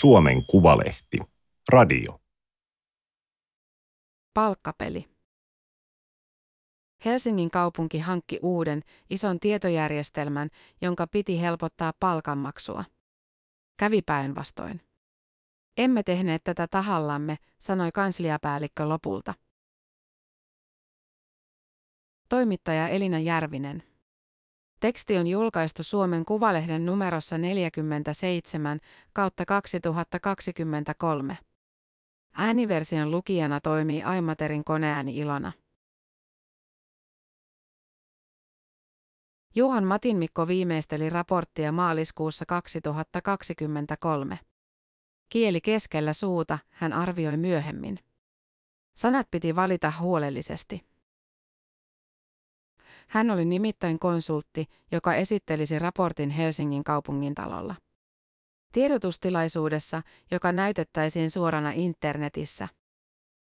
Suomen Kuvalehti. Radio. Palkkapeli. Helsingin kaupunki hankki uuden, ison tietojärjestelmän, jonka piti helpottaa palkanmaksua. Kävi päinvastoin. Emme tehneet tätä tahallamme, sanoi kansliapäällikkö lopulta. Toimittaja Elina Järvinen. Teksti on julkaistu Suomen Kuvalehden numerossa 47 kautta 2023. Ääniversion lukijana toimii Aimaterin koneääni Ilona. Juhan Matinmikko viimeisteli raporttia maaliskuussa 2023. Kieli keskellä suuta, hän arvioi myöhemmin. Sanat piti valita huolellisesti. Hän oli nimittäin konsultti, joka esittelisi raportin Helsingin kaupungin talolla. Tiedotustilaisuudessa, joka näytettäisiin suorana internetissä.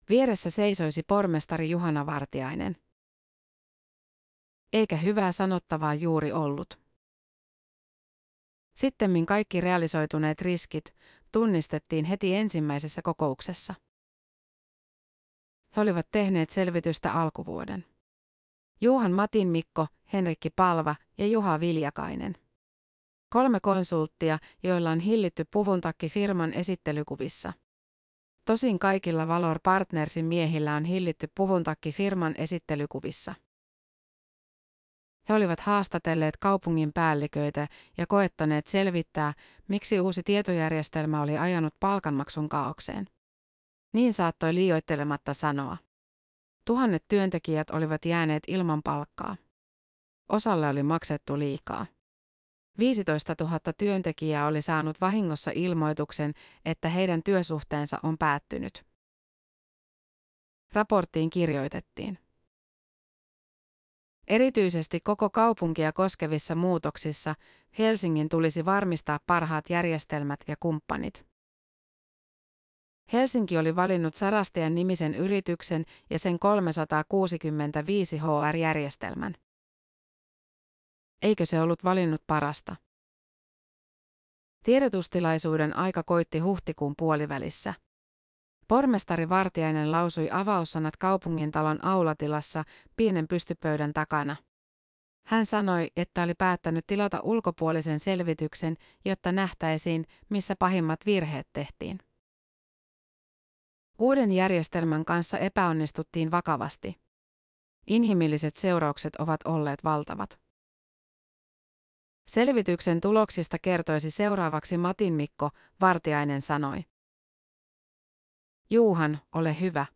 Vieressä seisoisi pormestari Juhana Vartiainen. Eikä hyvää sanottavaa juuri ollut. Sittemmin kaikki realisoituneet riskit tunnistettiin heti ensimmäisessä kokouksessa. He olivat tehneet selvitystä alkuvuoden. Juhan Matin Mikko, Henrikki Palva ja Juha Viljakainen. Kolme konsulttia, joilla on hillitty puvuntakki firman esittelykuvissa. Tosin kaikilla Valor Partnersin miehillä on hillitty puvuntakki firman esittelykuvissa. He olivat haastatelleet kaupungin päälliköitä ja koettaneet selvittää, miksi uusi tietojärjestelmä oli ajanut palkanmaksun kaaukseen. Niin saattoi liioittelematta sanoa. Tuhannet työntekijät olivat jääneet ilman palkkaa. Osalle oli maksettu liikaa. 15 000 työntekijää oli saanut vahingossa ilmoituksen, että heidän työsuhteensa on päättynyt. Raporttiin kirjoitettiin. Erityisesti koko kaupunkia koskevissa muutoksissa Helsingin tulisi varmistaa parhaat järjestelmät ja kumppanit. Helsinki oli valinnut Sarastian nimisen yrityksen ja sen 365 HR-järjestelmän. Eikö se ollut valinnut parasta? Tiedotustilaisuuden aika koitti huhtikuun puolivälissä. Pormestari Vartiainen lausui avaussanat kaupungintalon aulatilassa pienen pystypöydän takana. Hän sanoi, että oli päättänyt tilata ulkopuolisen selvityksen, jotta nähtäisiin, missä pahimmat virheet tehtiin. Uuden järjestelmän kanssa epäonnistuttiin vakavasti. Inhimilliset seuraukset ovat olleet valtavat. Selvityksen tuloksista kertoisi seuraavaksi Matin Mikko, Vartiainen sanoi. Juuhan, ole hyvä.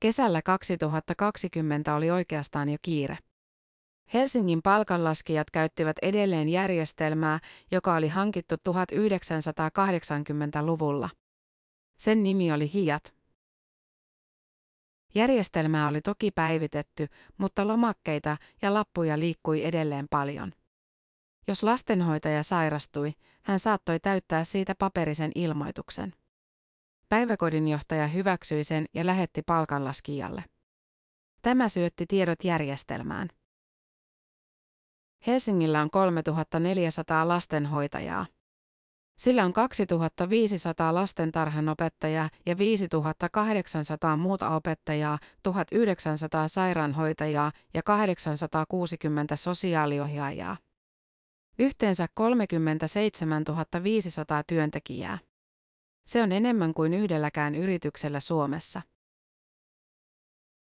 Kesällä 2020 oli oikeastaan jo kiire. Helsingin palkanlaskijat käyttivät edelleen järjestelmää, joka oli hankittu 1980-luvulla. Sen nimi oli HIAT. Järjestelmää oli toki päivitetty, mutta lomakkeita ja lappuja liikkui edelleen paljon. Jos lastenhoitaja sairastui, hän saattoi täyttää siitä paperisen ilmoituksen. Päiväkodinjohtaja hyväksyi sen ja lähetti palkanlaskijalle. Tämä syötti tiedot järjestelmään. Helsingillä on 3400 lastenhoitajaa. Sillä on 2500 lastentarhanopettajaa ja 5800 muuta opettajaa, 1900 sairaanhoitajaa ja 860 sosiaaliohjaajaa. Yhteensä 37 500 työntekijää. Se on enemmän kuin yhdelläkään yrityksellä Suomessa.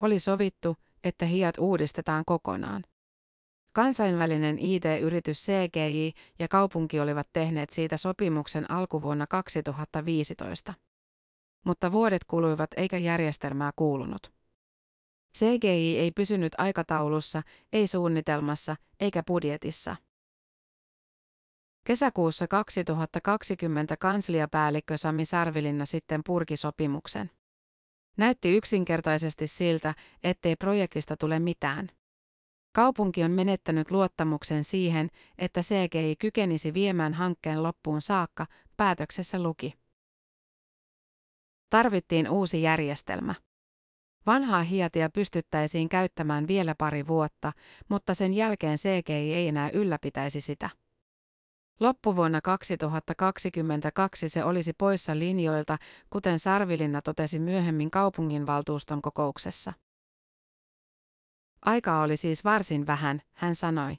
Oli sovittu, että hiat uudistetaan kokonaan. Kansainvälinen IT-yritys CGI ja kaupunki olivat tehneet siitä sopimuksen alkuvuonna 2015. Mutta vuodet kuluivat eikä järjestelmää kuulunut. CGI ei pysynyt aikataulussa, ei suunnitelmassa eikä budjetissa. Kesäkuussa 2020 kansliapäällikkö Sami Sarvilinna sitten purki sopimuksen. Näytti yksinkertaisesti siltä, ettei projektista tule mitään. Kaupunki on menettänyt luottamuksen siihen, että CGI kykenisi viemään hankkeen loppuun saakka, päätöksessä luki. Tarvittiin uusi järjestelmä. Vanhaa hiatia pystyttäisiin käyttämään vielä pari vuotta, mutta sen jälkeen CGI ei enää ylläpitäisi sitä. Loppuvuonna 2022 se olisi poissa linjoilta, kuten Sarvilinna totesi myöhemmin kaupunginvaltuuston kokouksessa. Aikaa oli siis varsin vähän, hän sanoi.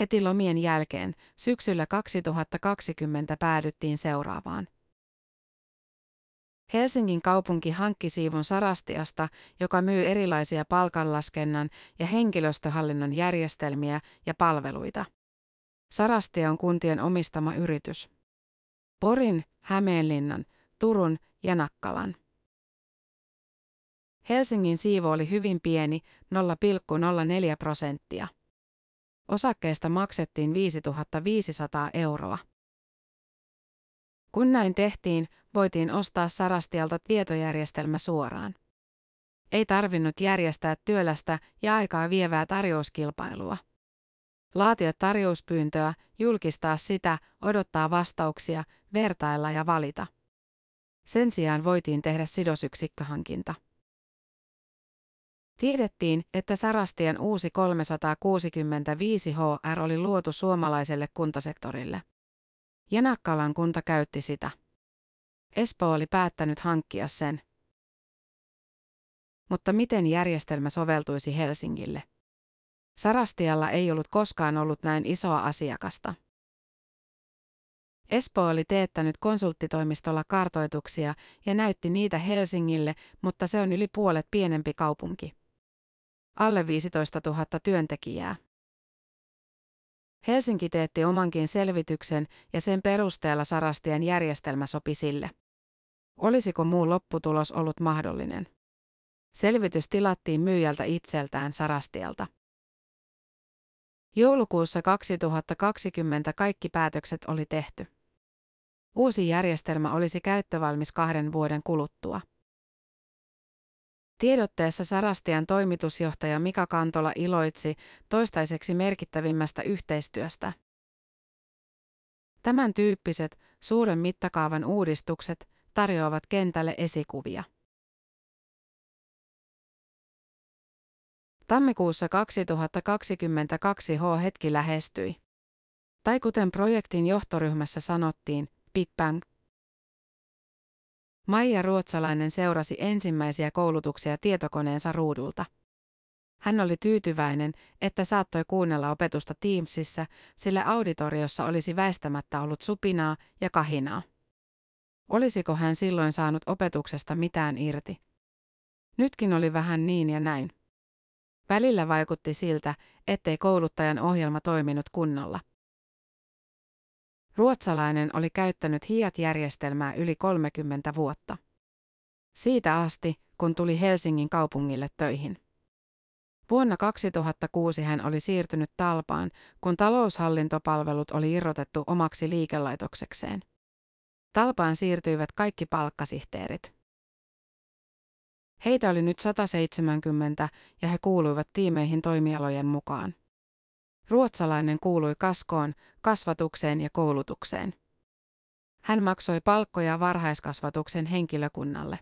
Heti lomien jälkeen, syksyllä 2020 päädyttiin seuraavaan. Helsingin kaupunki hankki siivun Sarastiasta, joka myy erilaisia palkanlaskennan ja henkilöstöhallinnon järjestelmiä ja palveluita. Sarastia on kuntien omistama yritys. Porin, Hämeenlinnan, Turun ja Nakkalan. Helsingin siivo oli hyvin pieni, 0,04 prosenttia. Osakkeista maksettiin 5500 euroa. Kun näin tehtiin, voitiin ostaa Sarastialta tietojärjestelmä suoraan. Ei tarvinnut järjestää työlästä ja aikaa vievää tarjouskilpailua. Laatia tarjouspyyntöä, julkistaa sitä, odottaa vastauksia, vertailla ja valita. Sen sijaan voitiin tehdä sidosyksikköhankinta. Tiedettiin, että Sarastian uusi 365 HR oli luotu suomalaiselle kuntasektorille. Janakkalan kunta käytti sitä. Espoo oli päättänyt hankkia sen. Mutta miten järjestelmä soveltuisi Helsingille? Sarastialla ei ollut koskaan ollut näin isoa asiakasta. Espoo oli teettänyt konsulttitoimistolla kartoituksia ja näytti niitä Helsingille, mutta se on yli puolet pienempi kaupunki. Alle 15 000 työntekijää. Helsinki teetti omankin selvityksen ja sen perusteella Sarastien järjestelmä sopi sille. Olisiko muu lopputulos ollut mahdollinen? Selvitys tilattiin myyjältä itseltään Sarastialta. Joulukuussa 2020 kaikki päätökset oli tehty. Uusi järjestelmä olisi käyttövalmis kahden vuoden kuluttua. Tiedotteessa Sarastian toimitusjohtaja Mika Kantola iloitsi toistaiseksi merkittävimmästä yhteistyöstä. Tämän tyyppiset, suuren mittakaavan uudistukset tarjoavat kentälle esikuvia. Tammikuussa 2022 H-hetki lähestyi. Tai kuten projektin johtoryhmässä sanottiin, Big Bang. Maija Ruotsalainen seurasi ensimmäisiä koulutuksia tietokoneensa ruudulta. Hän oli tyytyväinen, että saattoi kuunnella opetusta Teamsissa, sillä auditoriossa olisi väistämättä ollut supinaa ja kahinaa. Olisiko hän silloin saanut opetuksesta mitään irti? Nytkin oli vähän niin ja näin. Välillä vaikutti siltä, ettei kouluttajan ohjelma toiminut kunnolla. Ruotsalainen oli käyttänyt HIAT-järjestelmää yli 30 vuotta. Siitä asti, kun tuli Helsingin kaupungille töihin. Vuonna 2006 hän oli siirtynyt Talpaan, kun taloushallintopalvelut oli irrotettu omaksi liikelaitoksekseen. Talpaan siirtyivät kaikki palkkasihteerit. Heitä oli nyt 170 ja he kuuluivat tiimeihin toimialojen mukaan. Ruotsalainen kuului kaskoon, kasvatukseen ja koulutukseen. Hän maksoi palkkoja varhaiskasvatuksen henkilökunnalle.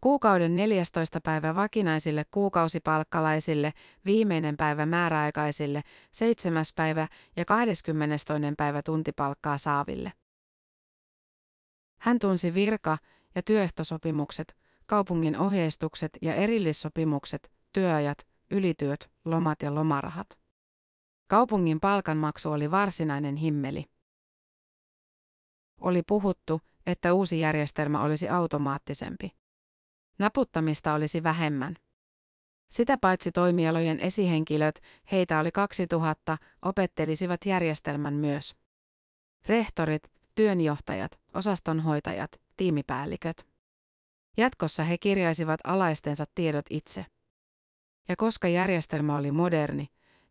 Kuukauden 14. päivä vakinaisille kuukausipalkkalaisille, viimeinen päivä määräaikaisille, seitsemäs päivä ja 22. päivä tuntipalkkaa saaville. Hän tunsi virka- ja työehtosopimukset, kaupungin ohjeistukset ja erillissopimukset, työajat, ylityöt, lomat ja lomarahat. Kaupungin palkanmaksu oli varsinainen himmeli. Oli puhuttu, että uusi järjestelmä olisi automaattisempi. Naputtamista olisi vähemmän. Sitä paitsi toimialojen esihenkilöt, heitä oli 2000, opettelisivat järjestelmän myös. Rehtorit, työnjohtajat, osastonhoitajat, tiimipäälliköt. Jatkossa he kirjaisivat alaistensa tiedot itse. Ja koska järjestelmä oli moderni,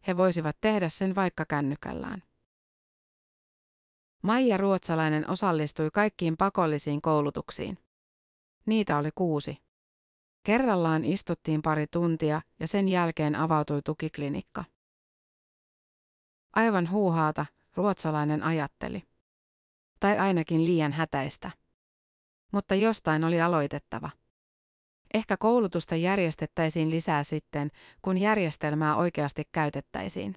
he voisivat tehdä sen vaikka kännykällään. Maija Ruotsalainen osallistui kaikkiin pakollisiin koulutuksiin. Niitä oli kuusi. Kerrallaan istuttiin pari tuntia ja sen jälkeen avautui tukiklinikka. Aivan huuhaata, ruotsalainen ajatteli. Tai ainakin liian hätäistä. Mutta jostain oli aloitettava. Ehkä koulutusta järjestettäisiin lisää sitten, kun järjestelmää oikeasti käytettäisiin.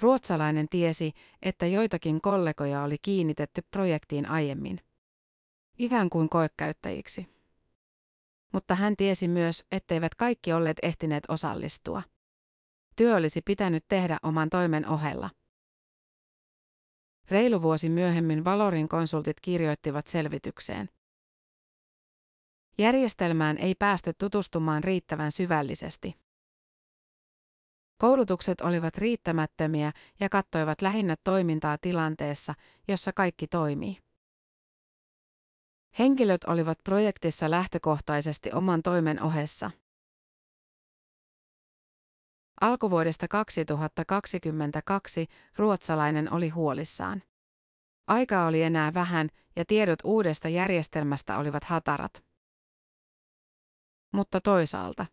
Ruotsalainen tiesi, että joitakin kollegoja oli kiinnitetty projektiin aiemmin. Ikään kuin koekäyttäjiksi. Mutta hän tiesi myös, etteivät kaikki olleet ehtineet osallistua. Työ olisi pitänyt tehdä oman toimen ohella. Reilu vuosi myöhemmin Valorin konsultit kirjoittivat selvitykseen. Järjestelmään ei päästy tutustumaan riittävän syvällisesti. Koulutukset olivat riittämättömiä ja kattoivat lähinnä toimintaa tilanteessa, jossa kaikki toimii. Henkilöt olivat projektissa lähtökohtaisesti oman toimen ohessa. Alkuvuodesta 2022 ruotsalainen oli huolissaan. Aikaa oli enää vähän ja tiedot uudesta järjestelmästä olivat hatarat. Mutta toisaalta.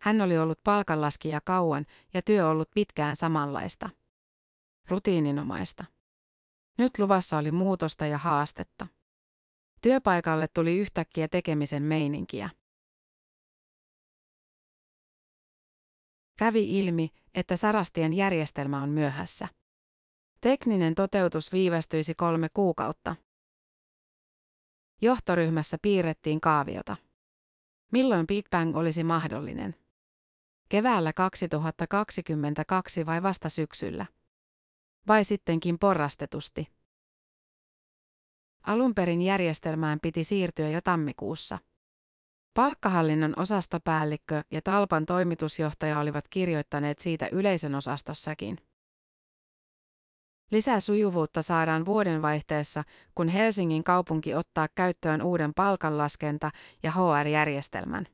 Hän oli ollut palkanlaskija kauan ja työ ollut pitkään samanlaista. Rutiininomaista. Nyt luvassa oli muutosta ja haastetta. Työpaikalle tuli yhtäkkiä tekemisen meininkiä. Kävi ilmi, että Sarastien järjestelmä on myöhässä. Tekninen toteutus viivästyisi kolme kuukautta. Johtoryhmässä piirrettiin kaaviota. Milloin Big Bang olisi mahdollinen? Keväällä 2022 vai vasta syksyllä? Vai sittenkin porrastetusti? Alun perin järjestelmään piti siirtyä jo tammikuussa. Palkkahallinnon osastopäällikkö ja Talpan toimitusjohtaja olivat kirjoittaneet siitä yleisön osastossakin. Lisää sujuvuutta saadaan vuodenvaihteessa, kun Helsingin kaupunki ottaa käyttöön uuden palkanlaskenta- ja HR-järjestelmän.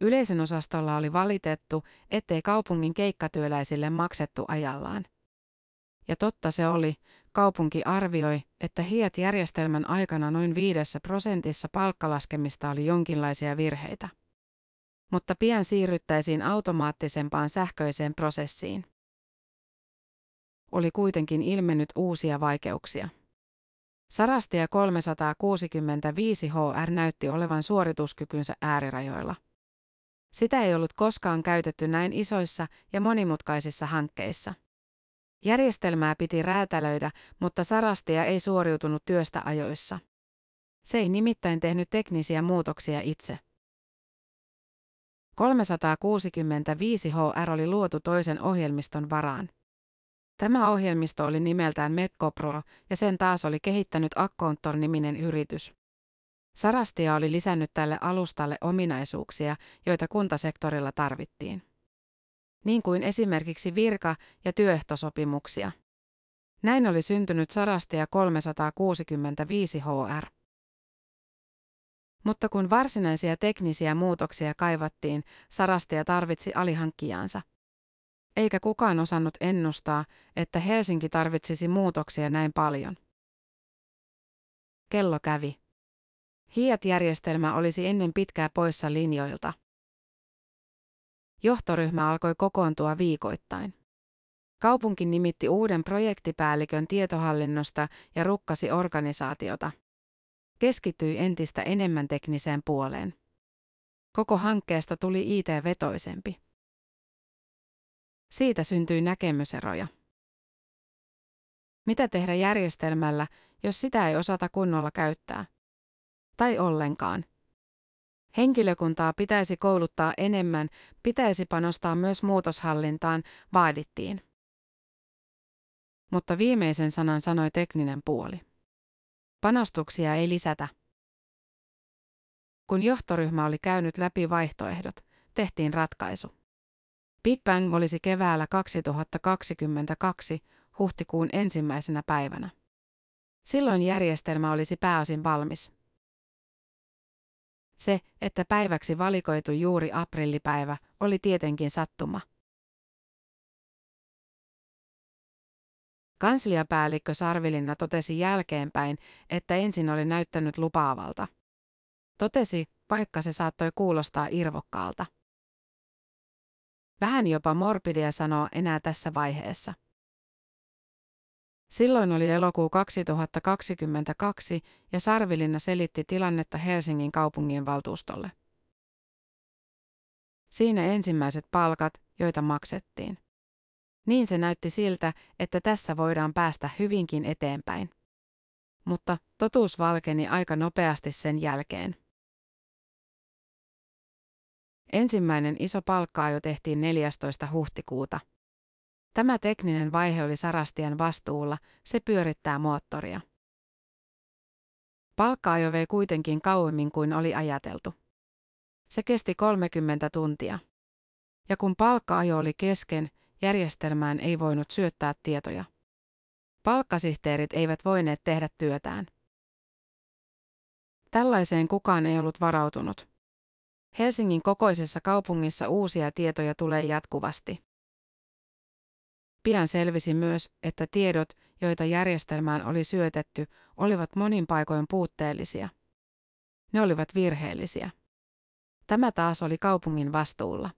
Yleisön osastolla oli valitettu, ettei kaupungin keikkatyöläisille maksettu ajallaan. Ja totta se oli, kaupunki arvioi, että HIAT-järjestelmän aikana noin viidessä prosentissa palkkalaskemista oli jonkinlaisia virheitä. Mutta pian siirryttäisiin automaattisempaan sähköiseen prosessiin. Oli kuitenkin ilmennyt uusia vaikeuksia. Sarastia 365 HR näytti olevan suorituskykynsä äärirajoilla. Sitä ei ollut koskaan käytetty näin isoissa ja monimutkaisissa hankkeissa. Järjestelmää piti räätälöidä, mutta Sarastia ei suoriutunut työstä ajoissa. Se ei nimittäin tehnyt teknisiä muutoksia itse. 365 HR oli luotu toisen ohjelmiston varaan. Tämä ohjelmisto oli nimeltään Mepco Pro ja sen taas oli kehittänyt Accountor-niminen yritys. Sarastia oli lisännyt tälle alustalle ominaisuuksia, joita kuntasektorilla tarvittiin niin kuin esimerkiksi virka- ja työehtosopimuksia. Näin oli syntynyt Sarastia 365 HR. Mutta kun varsinaisia teknisiä muutoksia kaivattiin, Sarastia tarvitsi alihankkijansa. Eikä kukaan osannut ennustaa, että Helsinki tarvitsisi muutoksia näin paljon. Kello kävi. Hiat-järjestelmä olisi ennen pitkää poissa linjoilta. Johtoryhmä alkoi kokoontua viikoittain. Kaupunki nimitti uuden projektipäällikön tietohallinnosta ja rukkasi organisaatiota. Keskittyi entistä enemmän tekniseen puoleen. Koko hankkeesta tuli IT-vetoisempi. Siitä syntyi näkemyseroja. Mitä tehdä järjestelmällä, jos sitä ei osata kunnolla käyttää? Tai ollenkaan. Henkilökuntaa pitäisi kouluttaa enemmän, pitäisi panostaa myös muutoshallintaan, vaadittiin. Mutta viimeisen sanan sanoi tekninen puoli. Panostuksia ei lisätä. Kun johtoryhmä oli käynyt läpi vaihtoehdot, tehtiin ratkaisu. Big Bang olisi keväällä 2022 huhtikuun ensimmäisenä päivänä. Silloin järjestelmä olisi pääosin valmis. Se, että päiväksi valikoitu juuri aprillipäivä, oli tietenkin sattuma. Kansliapäällikkö Sarvilinna totesi jälkeenpäin, että ensin oli näyttänyt lupaavalta. Totesi, vaikka se saattoi kuulostaa irvokkaalta. Vähän jopa morbidia sanoo enää tässä vaiheessa. Silloin oli elokuu 2022 ja Sarvilinna selitti tilannetta Helsingin kaupungin valtuustolle. Siinä ensimmäiset palkat, joita maksettiin. Niin se näytti siltä, että tässä voidaan päästä hyvinkin eteenpäin. Mutta totuus valkeni aika nopeasti sen jälkeen. Ensimmäinen iso palkkaa jo tehtiin 14. huhtikuuta. Tämä tekninen vaihe oli Sarastian vastuulla, se pyörittää moottoria. Palkkaajo vei kuitenkin kauemmin kuin oli ajateltu. Se kesti 30 tuntia. Ja kun palkkaajo oli kesken, järjestelmään ei voinut syöttää tietoja. Palkkasihteerit eivät voineet tehdä työtään. Tällaiseen kukaan ei ollut varautunut. Helsingin kokoisessa kaupungissa uusia tietoja tulee jatkuvasti. Pian selvisi myös, että tiedot, joita järjestelmään oli syötetty, olivat monin paikoin puutteellisia. Ne olivat virheellisiä. Tämä taas oli kaupungin vastuulla.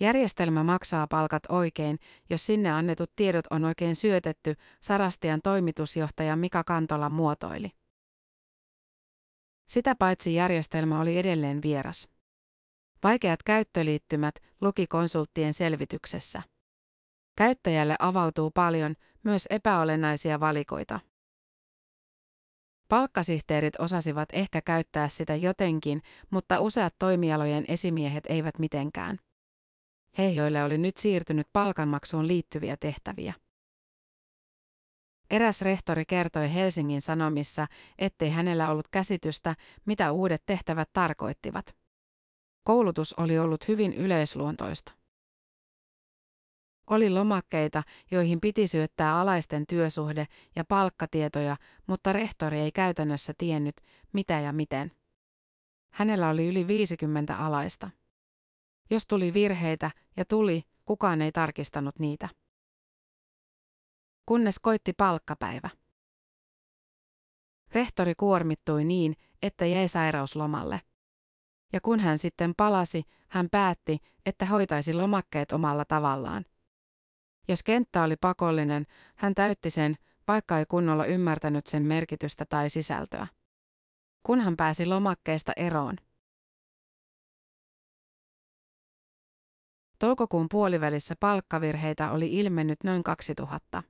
Järjestelmä maksaa palkat oikein, jos sinne annetut tiedot on oikein syötetty, Sarastian toimitusjohtaja Mika Kantola muotoili. Sitä paitsi järjestelmä oli edelleen vieras. Vaikeat käyttöliittymät luki konsulttien selvityksessä. Käyttäjälle avautuu paljon myös epäolennaisia valikoita. Palkkasihteerit osasivat ehkä käyttää sitä jotenkin, mutta useat toimialojen esimiehet eivät mitenkään. He, joille oli nyt siirtynyt palkanmaksuun liittyviä tehtäviä. Eräs rehtori kertoi Helsingin Sanomissa, ettei hänellä ollut käsitystä, mitä uudet tehtävät tarkoittivat. Koulutus oli ollut hyvin yleisluontoista. Oli lomakkeita, joihin piti syöttää alaisten työsuhde ja palkkatietoja, mutta rehtori ei käytännössä tiennyt, mitä ja miten. Hänellä oli yli 50 alaista. Jos tuli virheitä, ja tuli, kukaan ei tarkistanut niitä. Kunnes koitti palkkapäivä. Rehtori kuormittui niin, että jäi sairauslomalle. Ja kun hän sitten palasi, hän päätti, että hoitaisi lomakkeet omalla tavallaan. Jos kenttä oli pakollinen, hän täytti sen, vaikka ei kunnolla ymmärtänyt sen merkitystä tai sisältöä. Kun hän pääsi lomakkeesta eroon. Toukokuun puolivälissä palkkavirheitä oli ilmennyt noin 2000.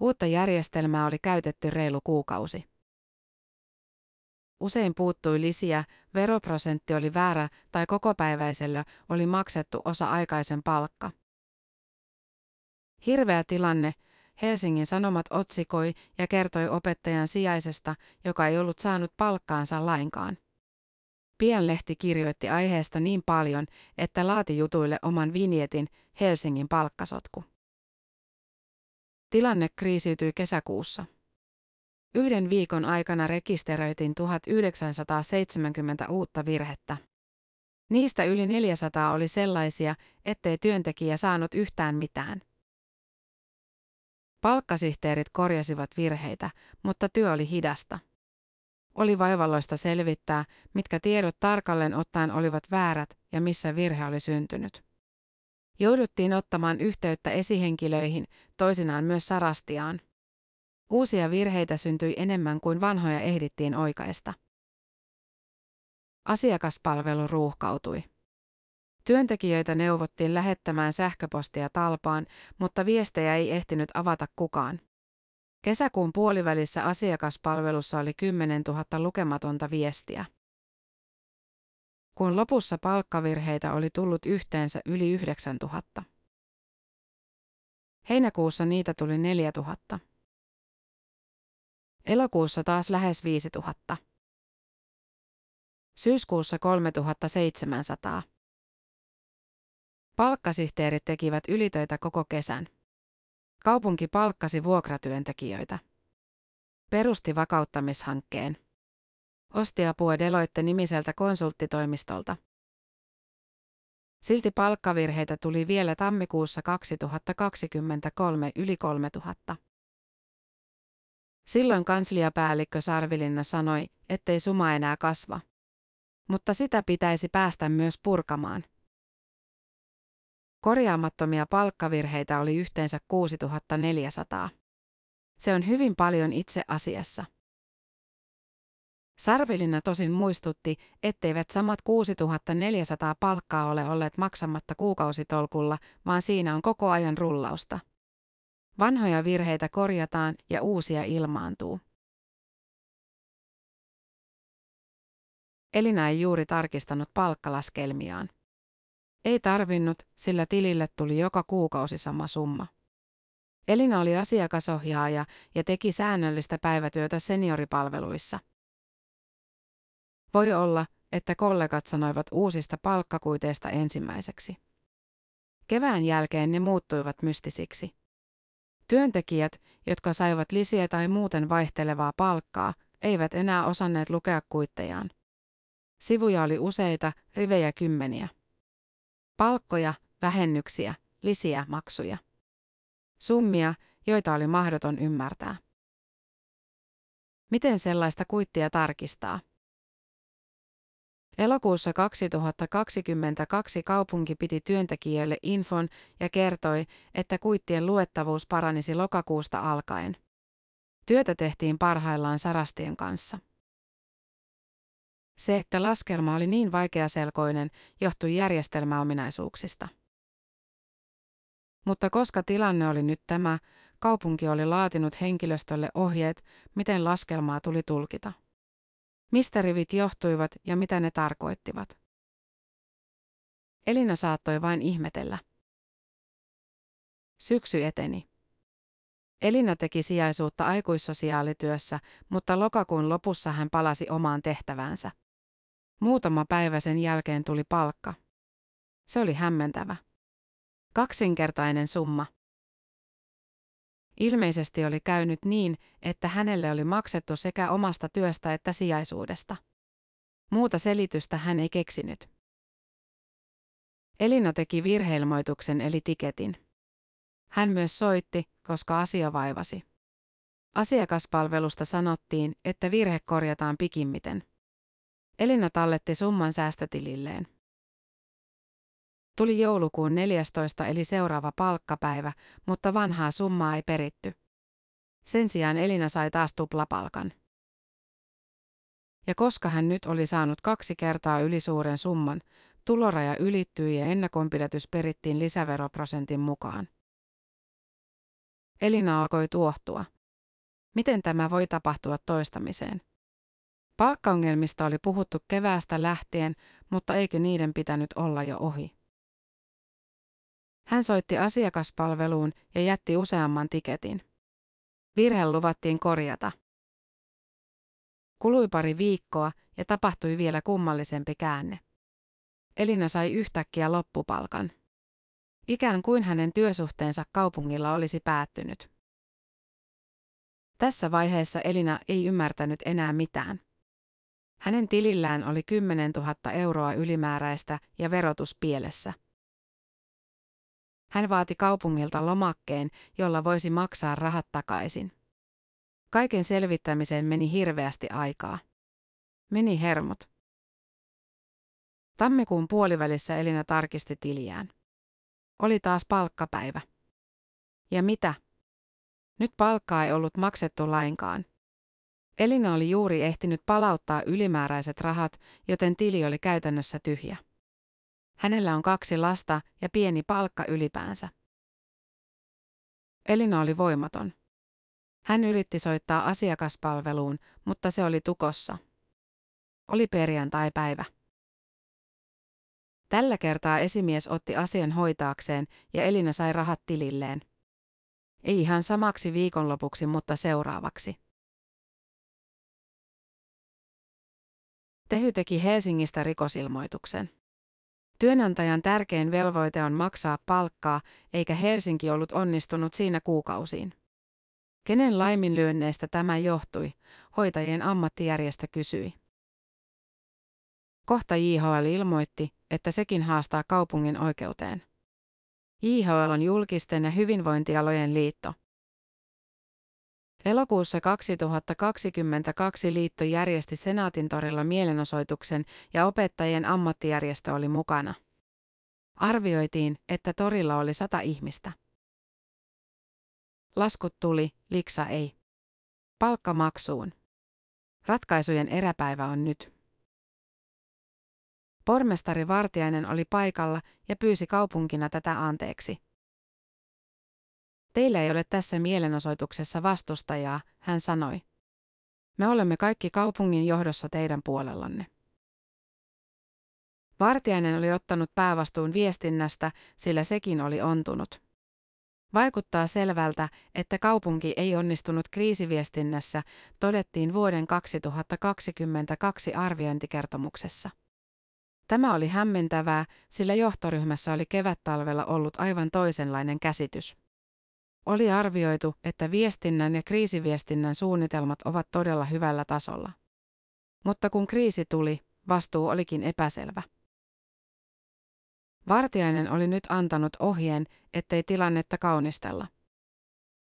Uutta järjestelmää oli käytetty reilu kuukausi. Usein puuttui lisiä, veroprosentti oli väärä tai kokopäiväisellä oli maksettu osa aikaisen palkka. Hirveä tilanne, Helsingin Sanomat otsikoi ja kertoi opettajan sijaisesta, joka ei ollut saanut palkkaansa lainkaan. Pian lehti kirjoitti aiheesta niin paljon, että laati jutuille oman vinjetin Helsingin palkkasotku. Tilanne kriisiytyi kesäkuussa. Yhden viikon aikana rekisteröitiin 1970 uutta virhettä. Niistä yli 400 oli sellaisia, ettei työntekijä saanut yhtään mitään. Palkkasihteerit korjasivat virheitä, mutta työ oli hidasta. Oli vaivalloista selvittää, mitkä tiedot tarkalleen ottaen olivat väärät ja missä virhe oli syntynyt. Jouduttiin ottamaan yhteyttä esihenkilöihin, toisinaan myös Sarastiaan. Uusia virheitä syntyi enemmän kuin vanhoja ehdittiin oikaista. Asiakaspalvelu ruuhkautui. Työntekijöitä neuvottiin lähettämään sähköpostia talpaan, mutta viestejä ei ehtinyt avata kukaan. Kesäkuun puolivälissä asiakaspalvelussa oli 10 000 lukematonta viestiä. Kun lopussa palkkavirheitä oli tullut yhteensä yli 9 000. Heinäkuussa niitä tuli 4 000. Elokuussa taas lähes 5 000. Syyskuussa 3700. Palkkasihteerit tekivät ylitöitä koko kesän. Kaupunki palkkasi vuokratyöntekijöitä. Perusti vakauttamishankkeen. Osti apua Deloitte nimiseltä konsulttitoimistolta. Silti palkkavirheitä tuli vielä tammikuussa 2023 yli 3000. Silloin kansliapäällikkö Sarvilinna sanoi, ettei suma enää kasva. Mutta sitä pitäisi päästä myös purkamaan. Korjaamattomia palkkavirheitä oli yhteensä 6400. Se on hyvin paljon itse asiassa. Sarvilina tosin muistutti, etteivät samat 6400 palkkaa ole olleet maksamatta kuukausitolkulla, vaan siinä on koko ajan rullausta. Vanhoja virheitä korjataan ja uusia ilmaantuu. Elina ei juuri tarkistanut palkkalaskelmiaan. Ei tarvinnut, sillä tilille tuli joka kuukausi sama summa. Elina oli asiakasohjaaja ja teki säännöllistä päivätyötä senioripalveluissa. Voi olla, että kollegat sanoivat uusista palkkakuiteista ensimmäiseksi. Kevään jälkeen ne muuttuivat mystisiksi. Työntekijät, jotka saivat lisiä tai muuten vaihtelevaa palkkaa, eivät enää osanneet lukea kuittejaan. Sivuja oli useita, rivejä kymmeniä. Palkkoja, vähennyksiä, lisiä, maksuja. Summia, joita oli mahdoton ymmärtää. Miten sellaista kuittia tarkistaa? Elokuussa 2022 kaupunki piti työntekijöille infon ja kertoi, että kuittien luettavuus paranisi lokakuusta alkaen. Työtä tehtiin parhaillaan sarastien kanssa. Se, että laskelma oli niin vaikeaselkoinen, johtui järjestelmäominaisuuksista. Mutta koska tilanne oli nyt tämä, kaupunki oli laatinut henkilöstölle ohjeet, miten laskelmaa tuli tulkita. Mistä rivit johtuivat ja mitä ne tarkoittivat. Elina saattoi vain ihmetellä. Syksy eteni. Elina teki sijaisuutta aikuissosiaalityössä, mutta lokakuun lopussa hän palasi omaan tehtäväänsä. Muutama päivä sen jälkeen tuli palkka. Se oli hämmentävä. Kaksinkertainen summa. Ilmeisesti oli käynyt niin, että hänelle oli maksettu sekä omasta työstä että sijaisuudesta. Muuta selitystä hän ei keksinyt. Elina teki virheilmoituksen eli tiketin. Hän myös soitti, koska asia vaivasi. Asiakaspalvelusta sanottiin, että virhe korjataan pikimmiten. Elina talletti summan säästötililleen. Tuli joulukuun 14 eli seuraava palkkapäivä, mutta vanhaa summaa ei peritty. Sen sijaan Elina sai taas tuplapalkan. Ja koska hän nyt oli saanut kaksi kertaa ylisuuren summan, tuloraja ylittyi ja ennakonpidätys perittiin lisäveroprosentin mukaan. Elina alkoi tuohtua. Miten tämä voi tapahtua toistamiseen? Palkkaongelmista oli puhuttu keväästä lähtien, mutta eikö niiden pitänyt olla jo ohi? Hän soitti asiakaspalveluun ja jätti useamman tiketin. Virhe luvattiin korjata. Kului pari viikkoa ja tapahtui vielä kummallisempi käänne. Elina sai yhtäkkiä loppupalkan. Ikään kuin hänen työsuhteensa kaupungilla olisi päättynyt. Tässä vaiheessa Elina ei ymmärtänyt enää mitään. Hänen tilillään oli 10 000 euroa ylimääräistä ja verotus pielessä. Hän vaati kaupungilta lomakkeen, jolla voisi maksaa rahat takaisin. Kaiken selvittämiseen meni hirveästi aikaa. Meni hermot. Tammikuun puolivälissä Elina tarkisti tiliään. Oli taas palkkapäivä. Ja mitä? Nyt palkkaa ei ollut maksettu lainkaan. Elina oli juuri ehtinyt palauttaa ylimääräiset rahat, joten tili oli käytännössä tyhjä. Hänellä on kaksi lasta ja pieni palkka ylipäänsä. Elina oli voimaton. Hän yritti soittaa asiakaspalveluun, mutta se oli tukossa. Oli perjantai-päivä. Tällä kertaa esimies otti asian hoitaakseen ja Elina sai rahat tililleen. Ei ihan samaksi viikonlopuksi, mutta seuraavaksi. Tehy teki Helsingistä rikosilmoituksen. Työnantajan tärkein velvoite on maksaa palkkaa, eikä Helsinki ollut onnistunut siinä kuukausiin. Kenen laiminlyönneistä tämä johtui, hoitajien ammattijärjestö kysyi. Kohta JHL ilmoitti, että sekin haastaa kaupungin oikeuteen. JHL on julkisten ja hyvinvointialojen liitto. Elokuussa 2022 liitto järjesti Senaatintorilla mielenosoituksen ja opettajien ammattijärjestö oli mukana. Arvioitiin, että torilla oli sata ihmistä. Laskut tuli, liksa ei. Palkkamaksuun. Ratkaisujen eräpäivä on nyt. Pormestari Vartiainen oli paikalla ja pyysi kaupunkina tätä anteeksi. Teillä ei ole tässä mielenosoituksessa vastustajaa, hän sanoi. Me olemme kaikki kaupungin johdossa teidän puolellanne. Vartiainen oli ottanut päävastuun viestinnästä, sillä sekin oli ontunut. Vaikuttaa selvältä, että kaupunki ei onnistunut kriisiviestinnässä, todettiin vuoden 2022 arviointikertomuksessa. Tämä oli hämmentävää, sillä johtoryhmässä oli kevättalvella ollut aivan toisenlainen käsitys. Oli arvioitu, että viestinnän ja kriisiviestinnän suunnitelmat ovat todella hyvällä tasolla. Mutta kun kriisi tuli, vastuu olikin epäselvä. Vartiainen oli nyt antanut ohjeen, ettei tilannetta kaunistella.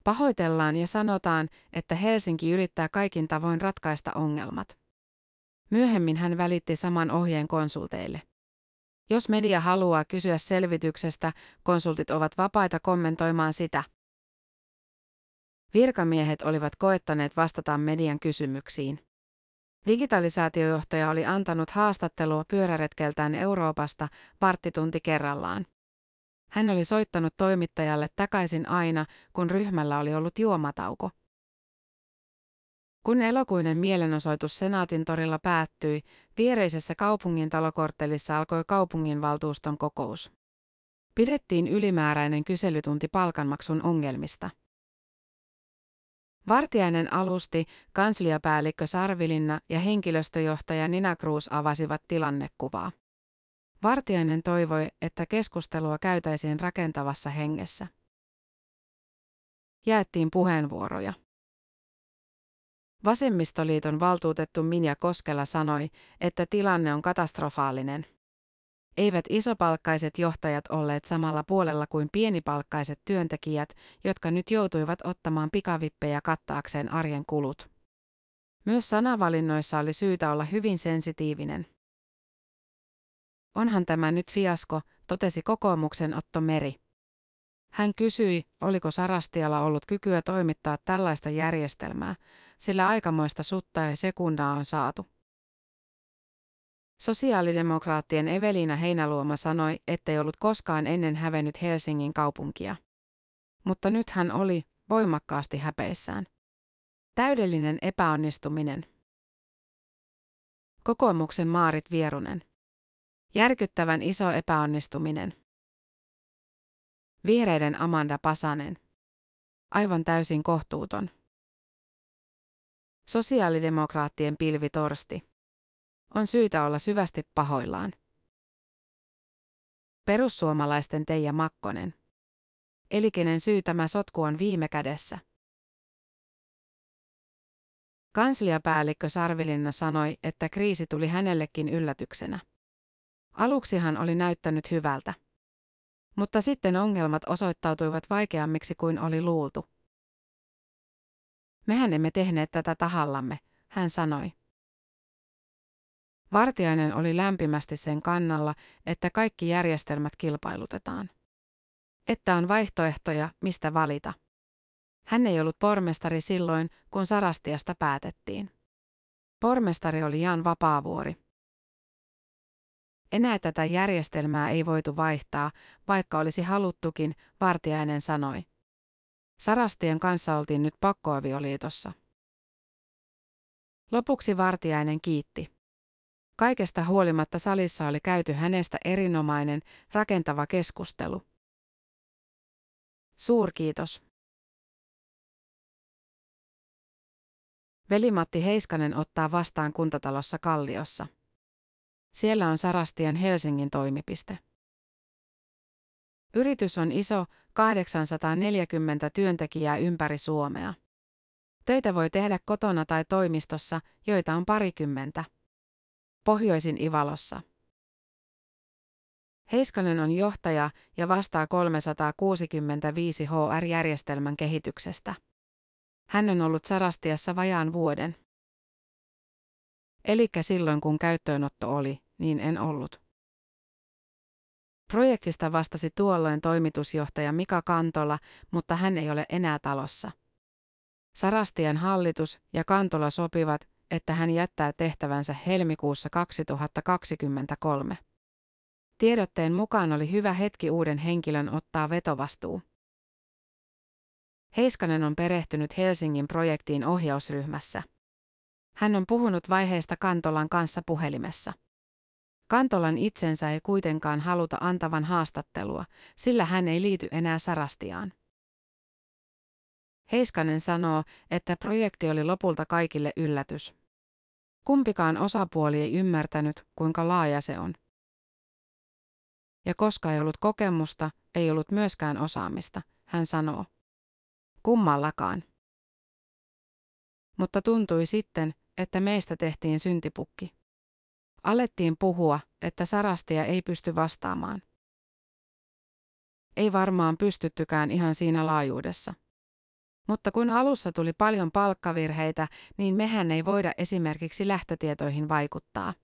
Pahoitellaan ja sanotaan, että Helsinki yrittää kaikin tavoin ratkaista ongelmat. Myöhemmin hän välitti saman ohjeen konsulteille. Jos media haluaa kysyä selvityksestä, konsultit ovat vapaita kommentoimaan sitä. Virkamiehet olivat koettaneet vastata median kysymyksiin. Digitalisaatiojohtaja oli antanut haastattelua pyöräretkeltään Euroopasta varttitunti kerrallaan. Hän oli soittanut toimittajalle takaisin aina, kun ryhmällä oli ollut juomatauko. Kun elokuinen mielenosoitus Senaatin torilla päättyi, viereisessä kaupungin talokorttelissa alkoi kaupunginvaltuuston kokous. Pidettiin ylimääräinen kyselytunti palkanmaksun ongelmista. Vartiainen alusti, kansliapäällikkö Sarvilinna ja henkilöstöjohtaja Nina Cruz avasivat tilannekuvaa. Vartiainen toivoi, että keskustelua käytäisiin rakentavassa hengessä. Jaettiin puheenvuoroja. Vasemmistoliiton valtuutettu Minja Koskela sanoi, että tilanne on katastrofaalinen. Eivät isopalkkaiset johtajat olleet samalla puolella kuin pienipalkkaiset työntekijät, jotka nyt joutuivat ottamaan pikavippejä kattaakseen arjen kulut. Myös sanavalinnoissa oli syytä olla hyvin sensitiivinen. Onhan tämä nyt fiasko, totesi kokoomuksen Otto Meri. Hän kysyi, oliko Sarastialla ollut kykyä toimittaa tällaista järjestelmää, sillä aikamoista sutta ja sekundaa on saatu. Sosiaalidemokraattien Evelina Heinäluoma sanoi, ettei ollut koskaan ennen hävennyt Helsingin kaupunkia. Mutta nyt hän oli voimakkaasti häpeissään. Täydellinen epäonnistuminen. Kokoomuksen Maarit Vierunen. Järkyttävän iso epäonnistuminen. Viereiden Amanda Pasanen. Aivan täysin kohtuuton. Sosiaalidemokraattien Pilvi Torsti. On syytä olla syvästi pahoillaan. Perussuomalaisten Teija Makkonen. Eli kenen syy tämä sotku on viime kädessä? Kansliapäällikkö Sarvilinna sanoi, että kriisi tuli hänellekin yllätyksenä. Aluksihan oli näyttänyt hyvältä. Mutta sitten ongelmat osoittautuivat vaikeammiksi kuin oli luultu. Mehän emme tehneet tätä tahallamme, hän sanoi. Vartiainen oli lämpimästi sen kannalla, että kaikki järjestelmät kilpailutetaan. Että on vaihtoehtoja, mistä valita. Hän ei ollut pormestari silloin, kun Sarastiasta päätettiin. Pormestari oli Jan Vapaavuori. Enää tätä järjestelmää ei voitu vaihtaa, vaikka olisi haluttukin, Vartiainen sanoi. Sarastien kanssa oltiin nyt pakkoavioliitossa. Lopuksi Vartiainen kiitti. Kaikesta huolimatta salissa oli käyty hänestä erinomainen, rakentava keskustelu. Suurkiitos. Veli-Matti Heiskanen ottaa vastaan kuntatalossa Kalliossa. Siellä on Sarastian Helsingin toimipiste. Yritys on iso, 840 työntekijää ympäri Suomea. Töitä voi tehdä kotona tai toimistossa, joita on parikymmentä. Pohjoisin Ivalossa. Heiskanen on johtaja ja vastaa 365 HR-järjestelmän kehityksestä. Hän on ollut Sarastiassa vajaan vuoden. Elikkä silloin kun käyttöönotto oli, niin en ollut. Projektista vastasi tuolloin toimitusjohtaja Mika Kantola, mutta hän ei ole enää talossa. Sarastian hallitus ja Kantola sopivat, että hän jättää tehtävänsä helmikuussa 2023. Tiedotteen mukaan oli hyvä hetki uuden henkilön ottaa vetovastuu. Heiskanen on perehtynyt Helsingin projektiin ohjausryhmässä. Hän on puhunut vaiheesta Kantolan kanssa puhelimessa. Kantolan itsensä ei kuitenkaan haluta antavan haastattelua, sillä hän ei liity enää Sarastiaan. Heiskanen sanoo, että projekti oli lopulta kaikille yllätys. Kumpikaan osapuoli ei ymmärtänyt, kuinka laaja se on. Ja koska ei ollut kokemusta, ei ollut myöskään osaamista, hän sanoo. Kummallakaan. Mutta tuntui sitten, että meistä tehtiin syntipukki. Alettiin puhua, että Sarastia ei pysty vastaamaan. Ei varmaan pystyttykään ihan siinä laajuudessa. Mutta kun alussa tuli paljon palkkavirheitä, niin mehän ei voida esimerkiksi lähtötietoihin vaikuttaa.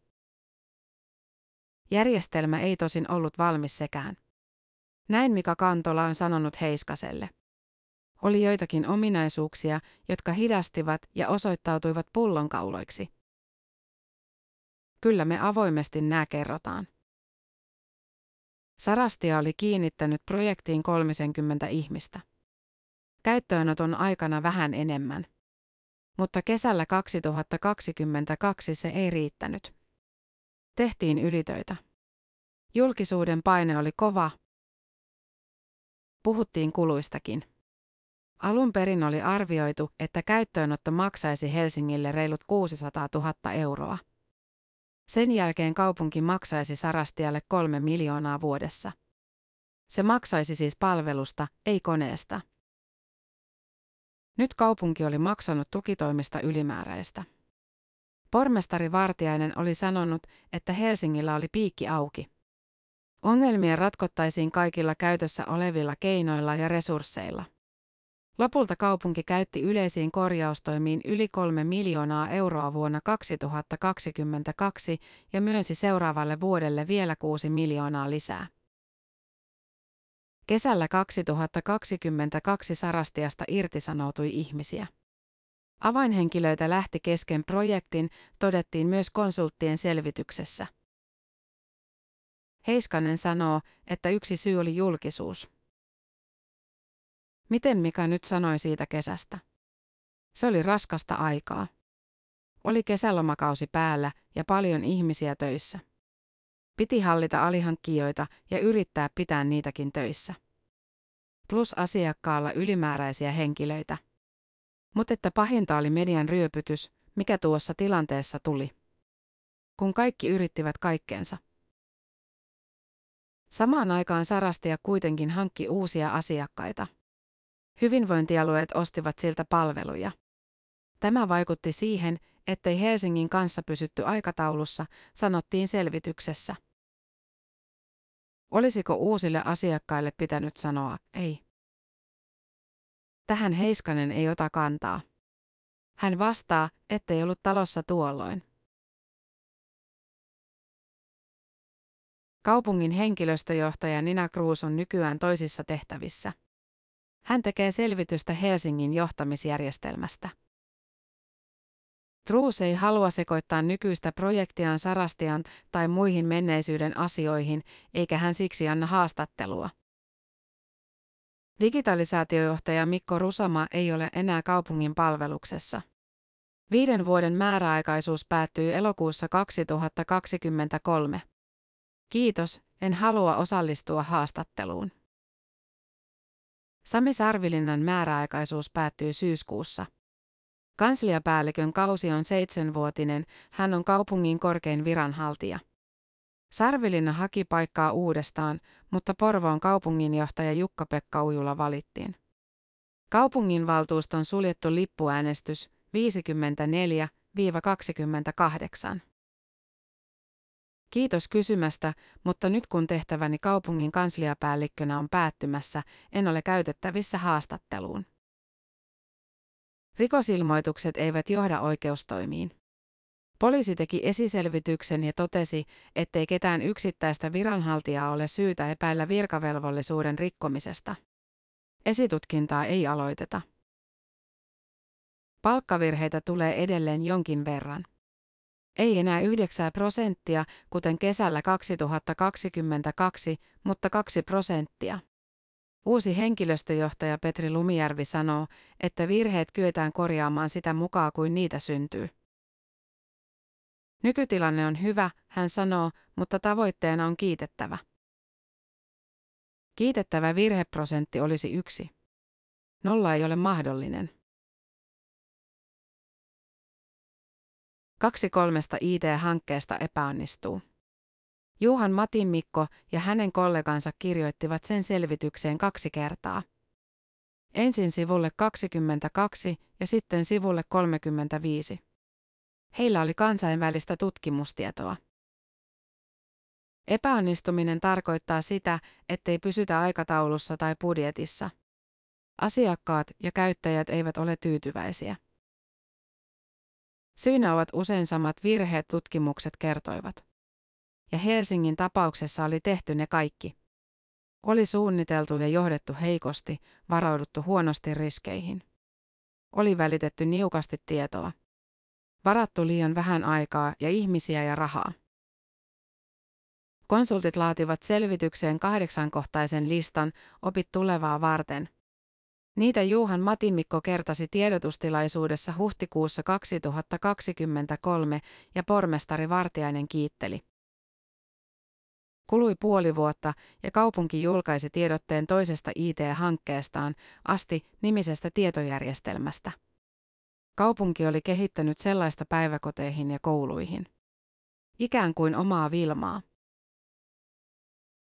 Järjestelmä ei tosin ollut valmis sekään. Näin Mika Kantola on sanonut Heiskaselle. Oli joitakin ominaisuuksia, jotka hidastivat ja osoittautuivat pullonkauloiksi. Kyllä me avoimesti nämä kerrotaan. Sarastia oli kiinnittänyt projektiin 30 ihmistä. Käyttöönoton aikana vähän enemmän. Mutta kesällä 2022 se ei riittänyt. Tehtiin ylitöitä. Julkisuuden paine oli kova. Puhuttiin kuluistakin. Alun perin oli arvioitu, että käyttöönotto maksaisi Helsingille reilut 600 000 euroa. Sen jälkeen kaupunki maksaisi Sarastialle kolme miljoonaa vuodessa. Se maksaisi siis palvelusta, ei koneesta. Nyt kaupunki oli maksanut tukitoimista ylimääräistä. Pormestari Vartiainen oli sanonut, että Helsingillä oli piikki auki. Ongelmia ratkottaisiin kaikilla käytössä olevilla keinoilla ja resursseilla. Lopulta kaupunki käytti yleisiin korjaustoimiin yli kolme miljoonaa euroa vuonna 2022 ja myönsi seuraavalle vuodelle vielä 6 miljoonaa lisää. Kesällä 2022 Sarastiasta irtisanoutui ihmisiä. Avainhenkilöitä lähti kesken projektin, todettiin myös konsulttien selvityksessä. Heiskanen sanoo, että yksi syy oli julkisuus. Miten Mika nyt sanoi siitä kesästä? Se oli raskasta aikaa. Oli kesälomakausi päällä ja paljon ihmisiä töissä. Piti hallita alihankkijoita ja yrittää pitää niitäkin töissä. Plus asiakkaalla ylimääräisiä henkilöitä. Mutta että pahinta oli median ryöpytys, mikä tuossa tilanteessa tuli. Kun kaikki yrittivät kaikkeensa. Samaan aikaan Sarastia kuitenkin hankki uusia asiakkaita. Hyvinvointialueet ostivat siltä palveluja. Tämä vaikutti siihen, ettei Helsingin kanssa pysytty aikataulussa, sanottiin selvityksessä. Olisiko uusille asiakkaille pitänyt sanoa ei? Tähän Heiskanen ei ota kantaa. Hän vastaa, ettei ollut talossa tuolloin. Kaupungin henkilöstöjohtaja Nina Cruz on nykyään toisissa tehtävissä. Hän tekee selvitystä Helsingin johtamisjärjestelmästä. Truus ei halua sekoittaa nykyistä projektiaan Sarastian tai muihin menneisyyden asioihin, eikä hän siksi anna haastattelua. Digitalisaatiojohtaja Mikko Rusama ei ole enää kaupungin palveluksessa. Viiden vuoden määräaikaisuus päättyy elokuussa 2023. Kiitos, en halua osallistua haastatteluun. Sami Sarvilinnan määräaikaisuus päättyy syyskuussa. Kansliapäällikön kausi on seitsemänvuotinen, hän on kaupungin korkein viranhaltija. Sarvilinna haki paikkaa uudestaan, mutta Porvoon kaupunginjohtaja Jukka-Pekka Ujula valittiin. Kaupunginvaltuuston suljettu lippuäänestys 54-28. Kiitos kysymästä, mutta nyt kun tehtäväni kaupungin kansliapäällikkönä on päättymässä, en ole käytettävissä haastatteluun. Rikosilmoitukset eivät johda oikeustoimiin. Poliisi teki esiselvityksen ja totesi, ettei ketään yksittäistä viranhaltijaa ole syytä epäillä virkavelvollisuuden rikkomisesta. Esitutkintaa ei aloiteta. Palkkavirheitä tulee edelleen jonkin verran. Ei enää 9 prosenttia, kuten kesällä 2022, mutta 2 prosenttia. Uusi henkilöstöjohtaja Petri Lumijärvi sanoo, että virheet kyetään korjaamaan sitä mukaan kuin niitä syntyy. Nykytilanne on hyvä, hän sanoo, mutta tavoitteena on kiitettävä. Kiitettävä virheprosentti olisi yksi. Nolla ei ole mahdollinen. Kaksi kolmesta IT-hankkeesta epäonnistuu. Juhan Matin Mikko ja hänen kollegansa kirjoittivat sen selvitykseen kaksi kertaa. Ensin sivulle 22 ja sitten sivulle 35. Heillä oli kansainvälistä tutkimustietoa. Epäonnistuminen tarkoittaa sitä, ettei pysytä aikataulussa tai budjetissa. Asiakkaat ja käyttäjät eivät ole tyytyväisiä. Syynä ovat usein samat virheet tutkimukset kertoivat. Ja Helsingin tapauksessa oli tehty ne kaikki. Oli suunniteltu ja johdettu heikosti, varauduttu huonosti riskeihin. Oli välitetty niukasti tietoa. Varattu liian vähän aikaa ja ihmisiä ja rahaa. Konsultit laativat selvitykseen kahdeksankohtaisen listan opit tulevaa varten. Niitä Juhan Matinmikko kertasi tiedotustilaisuudessa huhtikuussa 2023 ja pormestari Vartiainen kiitteli. Kului puoli vuotta ja kaupunki julkaisi tiedotteen toisesta IT-hankkeestaan asti nimisestä tietojärjestelmästä. Kaupunki oli kehittänyt sellaista päiväkoteihin ja kouluihin. Ikään kuin omaa Vilmaa.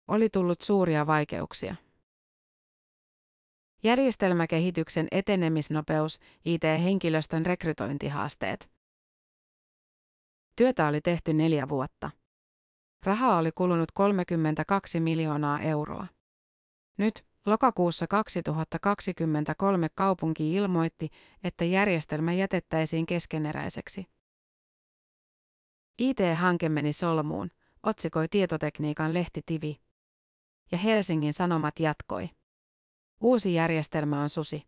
Oli tullut suuria vaikeuksia. Järjestelmäkehityksen etenemisnopeus, IT-henkilöstön rekrytointihaasteet. Työtä oli tehty neljä vuotta. Rahaa oli kulunut 32 miljoonaa euroa. Nyt, lokakuussa 2023 kaupunki ilmoitti, että järjestelmä jätettäisiin keskeneräiseksi. IT-hanke meni solmuun, otsikoi tietotekniikan lehti Tivi. Ja Helsingin Sanomat jatkoi. Uusi järjestelmä on susi.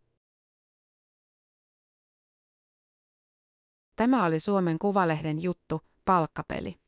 Tämä oli Suomen Kuvalehden juttu, palkkapeli.